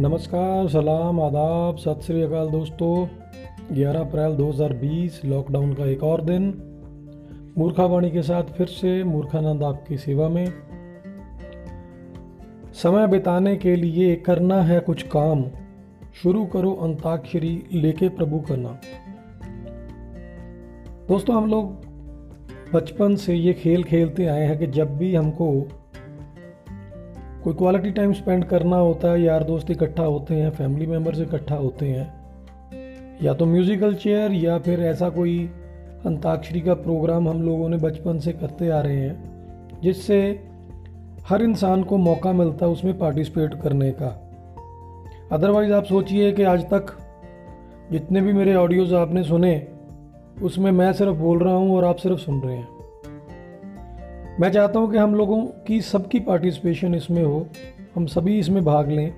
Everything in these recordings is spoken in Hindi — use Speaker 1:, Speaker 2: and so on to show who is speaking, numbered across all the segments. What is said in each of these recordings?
Speaker 1: नमस्कार, सलाम, आदाब, सत श्री अकाल दोस्तों। 11 अप्रैल 2020 लॉकडाउन का एक और दिन। मूर्खावाणी के साथ फिर से मूर्खानंद आपकी सेवा में। समय बिताने के लिए करना है कुछ काम। शुरू करो अंताक्षरी, लेके प्रभु का नाम। दोस्तों, हम लोग बचपन से ये खेल खेलते आए हैं कि जब भी हमको कोई क्वालिटी टाइम स्पेंड करना होता है, यार दोस्त इकट्ठा होते हैं फैमिली मेंबर्स इकट्ठा होते हैं, या तो म्यूज़िकल चेयर या फिर ऐसा कोई अंताक्षरी का प्रोग्राम हम लोगों ने बचपन से करते आ रहे हैं, जिससे हर इंसान को मौका मिलता है उसमें पार्टिसिपेट करने का। अदरवाइज़ आप सोचिए कि आज तक जितने भी मेरे ऑडियोज़ आपने सुने, उसमें मैं सिर्फ़ बोल रहा हूँ और आप सिर्फ़ सुन रहे हैं। मैं चाहता हूँ कि हम लोगों की सबकी पार्टिसिपेशन इसमें हो। हम सभी इसमें भाग लें।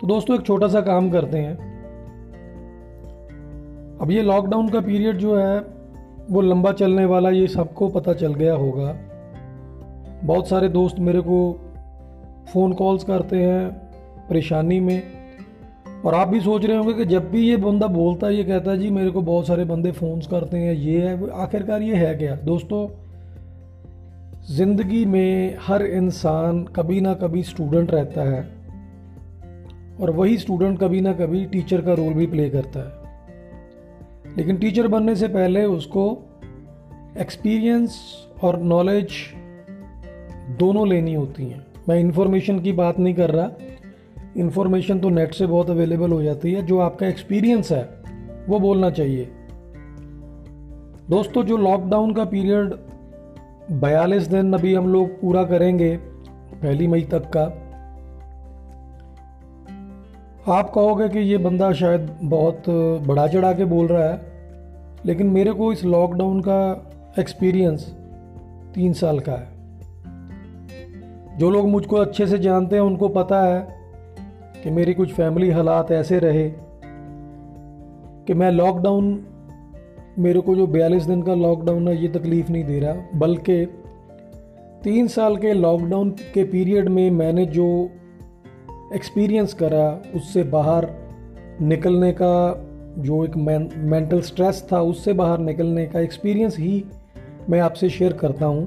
Speaker 1: तो दोस्तों, एक छोटा सा काम करते हैं। अब ये लॉकडाउन का पीरियड जो है, वो लंबा चलने वाला, ये सबको पता चल गया होगा। बहुत सारे दोस्त मेरे को फ़ोन कॉल्स करते हैं परेशानी में। और आप भी सोच रहे होंगे कि जब भी ये बंदा बोलता है, ये कहता है, जी, मेरे को बहुत सारे बंदे फ़ोन्स करते हैं, ये है, आखिरकार ये है क्या? दोस्तों ज़िंदगी में हर इंसान कभी ना कभी स्टूडेंट रहता है और वही स्टूडेंट कभी ना कभी टीचर का रोल भी प्ले करता है। लेकिन टीचर बनने से पहले उसको एक्सपीरियंस और नॉलेज दोनों लेनी होती हैं। मैं इन्फॉर्मेशन की बात नहीं कर रहा। इन्फॉर्मेशन तो नेट से बहुत अवेलेबल हो जाती है। जो आपका एक्सपीरियंस है, वो बोलना चाहिए। दोस्तों, जो लॉकडाउन का पीरियड बयालीस दिन अभी हम लोग पूरा करेंगे पहली मई तक का। आप कहोगे कि ये बंदा शायद बहुत बढ़ा चढ़ा के बोल रहा है, लेकिन मेरे को इस लॉकडाउन का एक्सपीरियंस तीन साल का है। जो लोग मुझको अच्छे से जानते हैं, उनको पता है कि मेरी कुछ फैमिली हालात ऐसे रहे कि मैं लॉकडाउन मेरे को जो बयालीस दिन का लॉकडाउन है, ये तकलीफ़ नहीं दे रहा। बल्कि तीन साल के लॉकडाउन के पीरियड में मैंने जो एक्सपीरियंस करा, उससे बाहर निकलने का जो एक मेंटल स्ट्रेस था, उससे बाहर निकलने का एक्सपीरियंस ही मैं आपसे शेयर करता हूँ।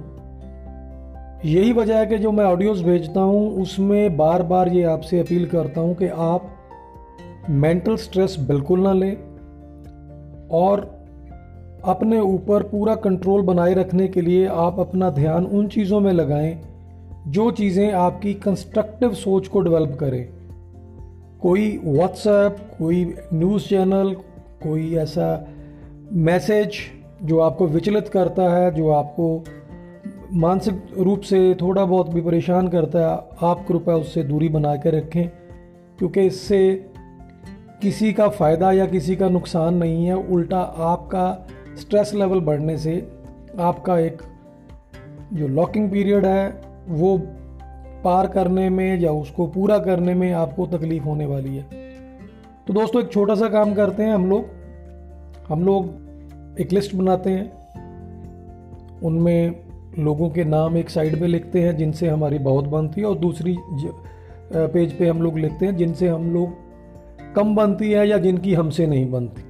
Speaker 1: यही वजह है कि जो मैं ऑडियोज़ भेजता हूँ, उसमें बार बार ये आपसे अपील करता हूँ कि आप मेंटल स्ट्रेस बिल्कुल ना लें और अपने ऊपर पूरा कंट्रोल बनाए रखने के लिए आप अपना ध्यान उन चीज़ों में लगाएँ, जो चीज़ें आपकी कंस्ट्रक्टिव सोच को डेवलप करें। कोई व्हाट्सएप कोई न्यूज़ चैनल कोई ऐसा मैसेज जो आपको विचलित करता है, जो आपको मानसिक रूप से थोड़ा बहुत भी परेशान करता है, आप कृपया उससे दूरी बना के रखें, क्योंकि इससे किसी का फ़ायदा या किसी का नुकसान नहीं है। उल्टा आपका स्ट्रेस लेवल बढ़ने से आपका एक जो लॉकिंग पीरियड है, वो पार करने में या उसको पूरा करने में आपको तकलीफ़ होने वाली है। तो दोस्तों, एक छोटा सा काम करते हैं हम लोग। हम लोग एक लिस्ट बनाते हैं। उनमें लोगों के नाम एक साइड पे लिखते हैं, जिनसे हमारी बहुत बनती है, और दूसरी पेज पे हम लोग लिखते हैं, जिनसे हम लोग कम बनती है या जिनकी हमसे नहीं बनती।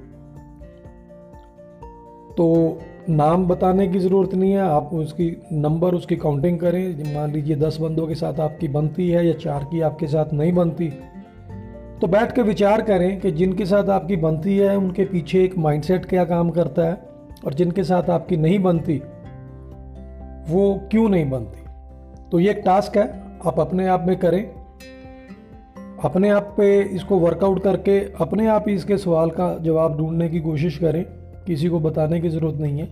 Speaker 1: तो नाम बताने की ज़रूरत नहीं है, आप उसकी नंबर, उसकी काउंटिंग करें। मान लीजिए दस बंदों के साथ आपकी बनती है या चार की आपके साथ नहीं बनती तो बैठ के विचार करें कि जिनके साथ आपकी बनती है, उनके पीछे एक माइंडसेट क्या काम करता है और जिनके साथ आपकी नहीं बनती, वो क्यों नहीं बनती? तो ये एक टास्क है, आप अपने आप में करें। अपने आप पे इसको वर्कआउट करके, अपने आप ही इसके सवाल का जवाब ढूँढने की कोशिश करें। किसी को बताने की ज़रूरत नहीं है।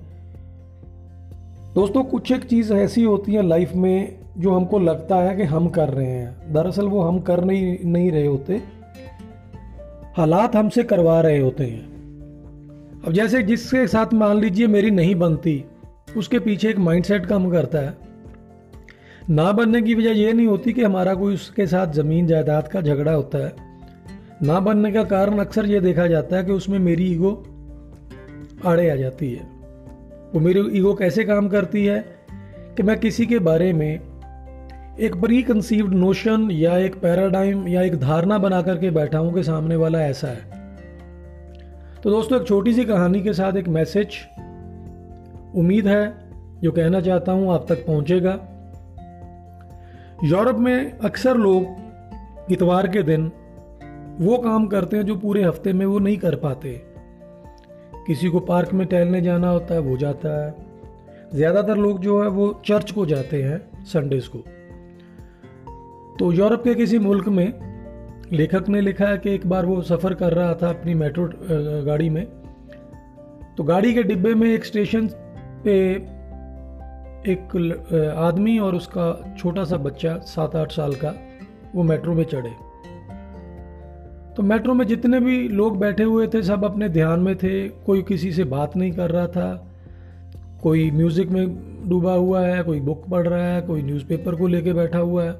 Speaker 1: दोस्तों, कुछ एक चीज़ ऐसी होती है लाइफ में जो हमको लगता है कि हम कर रहे हैं। दरअसल वो हम कर नहीं नहीं रहे होते। हालात हमसे करवा रहे होते हैं। अब जैसे जिसके साथ मान लीजिए मेरी नहीं बनती, उसके पीछे एक माइंडसेट काम करता है। ना बनने की वजह यह नहीं होती कि हमारा कोई उसके साथ ज़मीन जायदाद का झगड़ा होता है। ना बनने का कारण अक्सर ये देखा जाता है कि उसमें मेरी ईगो आड़े आ जाती है। वो मेरी ईगो कैसे काम करती है कि मैं किसी के बारे में एक प्री कंसीव्ड नोशन या एक पैराडाइम या एक धारणा बना करके बैठा हूँ कि सामने वाला ऐसा है। तो दोस्तों, एक छोटी सी कहानी के साथ एक मैसेज उम्मीद है जो कहना चाहता हूँ आप तक पहुंचेगा। यूरोप में अक्सर लोग इतवार के दिन वो काम करते हैं जो पूरे हफ़्ते में वो नहीं कर पाते। किसी को पार्क में टहलने जाना होता है, वो जाता है। ज़्यादातर लोग जो है, वो चर्च को जाते हैं संडेज को। तो यूरोप के किसी मुल्क में लेखक ने लिखा है कि एक बार वो सफ़र कर रहा था अपनी मेट्रो गाड़ी में। तो गाड़ी के डिब्बे में एक स्टेशन पे एक आदमी और उसका छोटा सा बच्चा, सात आठ साल का, वो मेट्रो में चढ़े। तो मेट्रो में जितने भी लोग बैठे हुए थे, सब अपने ध्यान में थे। कोई किसी से बात नहीं कर रहा था। कोई म्यूज़िक में डूबा हुआ है, कोई बुक पढ़ रहा है, कोई न्यूज़पेपर को लेके बैठा हुआ है।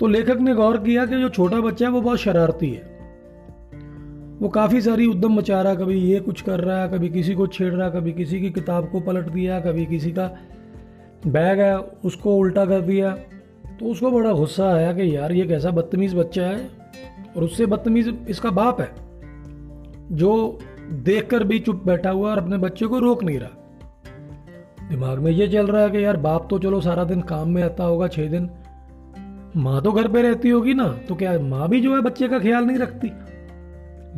Speaker 1: तो लेखक ने गौर किया कि जो छोटा बच्चा है, वो बहुत शरारती है। वो काफ़ी सारी उद्यम मचा रहा कभी ये कुछ कर रहा है कभी किसी को छेड़ रहा, कभी किसी की किताब को पलट दिया, कभी किसी का बैग है, उसको उल्टा कर दिया। तो उसको बड़ा गुस्सा आया कि यार, ये कैसा बदतमीज़ बच्चा है। और उससे बदतमीज़ इसका बाप है, जो देखकर भी चुप बैठा हुआ और अपने बच्चे को रोक नहीं रहा। दिमाग में ये चल रहा है कि यार बाप तो चलो सारा दिन काम में रहता होगा छः दिन। माँ तो घर पे रहती होगी ना तो क्या माँ भी जो है बच्चे का ख्याल नहीं रखती?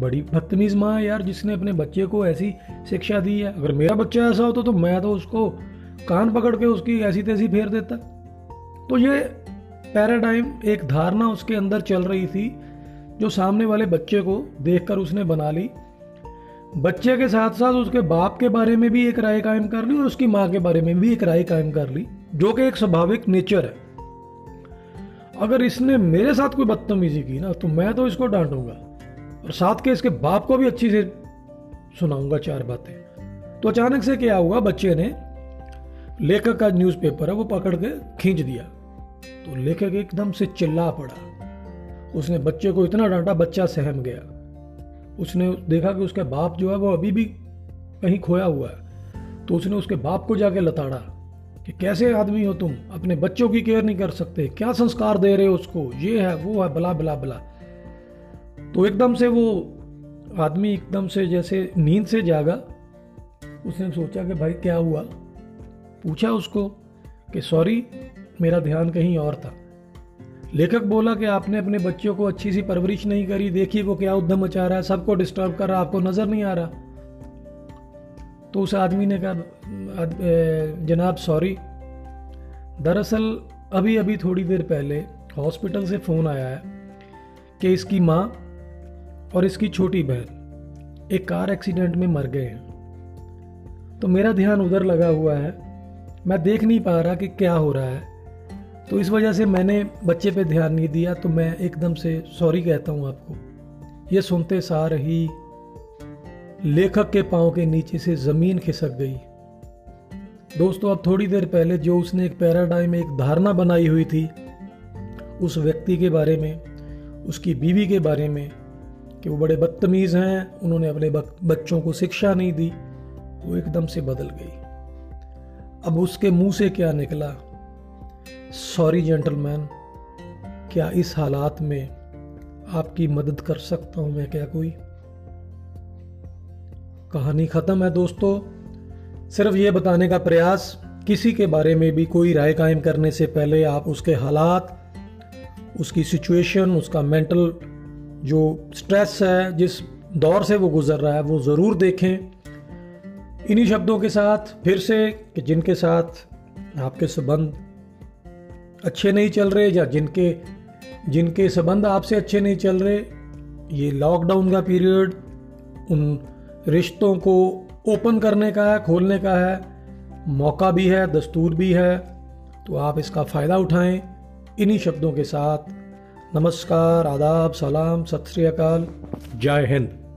Speaker 1: बड़ी बदतमीज माँ है यार, जिसने अपने बच्चे को ऐसी शिक्षा दी है। अगर मेरा बच्चा ऐसा होता तो मैं तो उसको कान पकड़ के उसकी ऐसी तैसी फेर देता। तो ये पैराडाइम एक धारणा उसके अंदर चल रही थी जो सामने वाले बच्चे को देखकर उसने बना ली। बच्चे के साथ साथ उसके बाप के बारे में भी एक राय कायम कर ली और उसकी माँ के बारे में भी एक राय कायम कर ली, जो कि एक स्वाभाविक नेचर है। अगर इसने मेरे साथ कोई बदतमीजी की ना तो मैं तो इसको डांटूँगा और साथ के इसके बाप को भी अच्छी से सुनाऊँगा चार बातें। तो अचानक से क्या हुआ, बच्चे ने लेखक का न्यूज़पेपर है, वो पकड़ के खींच दिया। तो लेखक एकदम से चिल्ला पड़ा। उसने बच्चे को इतना डांटा, बच्चा सहम गया। उसने देखा कि उसके बाप जो है, वो अभी भी कहीं खोया हुआ है। तो उसने उसके बाप को जाके लताड़ा कि कैसे आदमी हो तुम? अपने बच्चों की केयर नहीं कर सकते। क्या संस्कार दे रहे हो उसको? ये है, वो है, बला बला बला। तो एकदम से वो आदमी एकदम से जैसे नींद से जागा। उसने सोचा कि भाई क्या हुआ? पूछा उसको कि सॉरी, मेरा ध्यान कहीं और था। लेखक बोला कि आपने अपने बच्चों को अच्छी सी परवरिश नहीं करी देखिए वो क्या उद्यम मचा रहा है, सबको डिस्टर्ब कर रहा आपको नज़र नहीं आ रहा। तो उस आदमी ने कहा जनाब सॉरी दरअसल अभी अभी थोड़ी देर पहले हॉस्पिटल से फ़ोन आया है कि इसकी माँ और इसकी छोटी बहन एक कार एक्सीडेंट में मर गए हैं। तो मेरा ध्यान उधर लगा हुआ है। मैं देख नहीं पा रहा कि क्या हो रहा है। तो इस वजह से मैंने बच्चे पे ध्यान नहीं दिया तो मैं एकदम से सॉरी कहता हूँ आपको। ये सुनते सार ही लेखक के पाँव के नीचे से ज़मीन खिसक गई। दोस्तों, अब थोड़ी देर पहले जो उसने एक पैराडाइम, एक धारणा बनाई हुई थी, उस व्यक्ति के बारे में, उसकी बीवी के बारे में, कि वो बड़े बदतमीज़ हैं, उन्होंने अपने बच्चों को शिक्षा नहीं दी, वो एकदम से बदल गई। अब उसके मुँह से क्या निकला? सॉरी जेंटलमैन, क्या इस हालात में आपकी मदद कर सकता हूँ मैं क्या कोई? कहानी ख़त्म है दोस्तों। सिर्फ़ ये बताने का प्रयास, किसी के बारे में भी कोई राय कायम करने से पहले आप उसके हालात, उसकी सिचुएशन, उसका मेंटल जो स्ट्रेस है, जिस दौर से वो गुजर रहा है, वो ज़रूर देखें। इन्हीं शब्दों के साथ, फिर से, कि जिनके साथ आपके संबंध अच्छे नहीं चल रहे या जिनके जिनके संबंध आपसे अच्छे नहीं चल रहे, ये लॉकडाउन का पीरियड उन रिश्तों को ओपन करने का है, खोलने का है, मौका भी है, दस्तूर भी है तो आप इसका फ़ायदा उठाएँ इन्हीं शब्दों के साथ। नमस्कार, आदाब, सलाम, सत श्री अकाल। जय हिंद।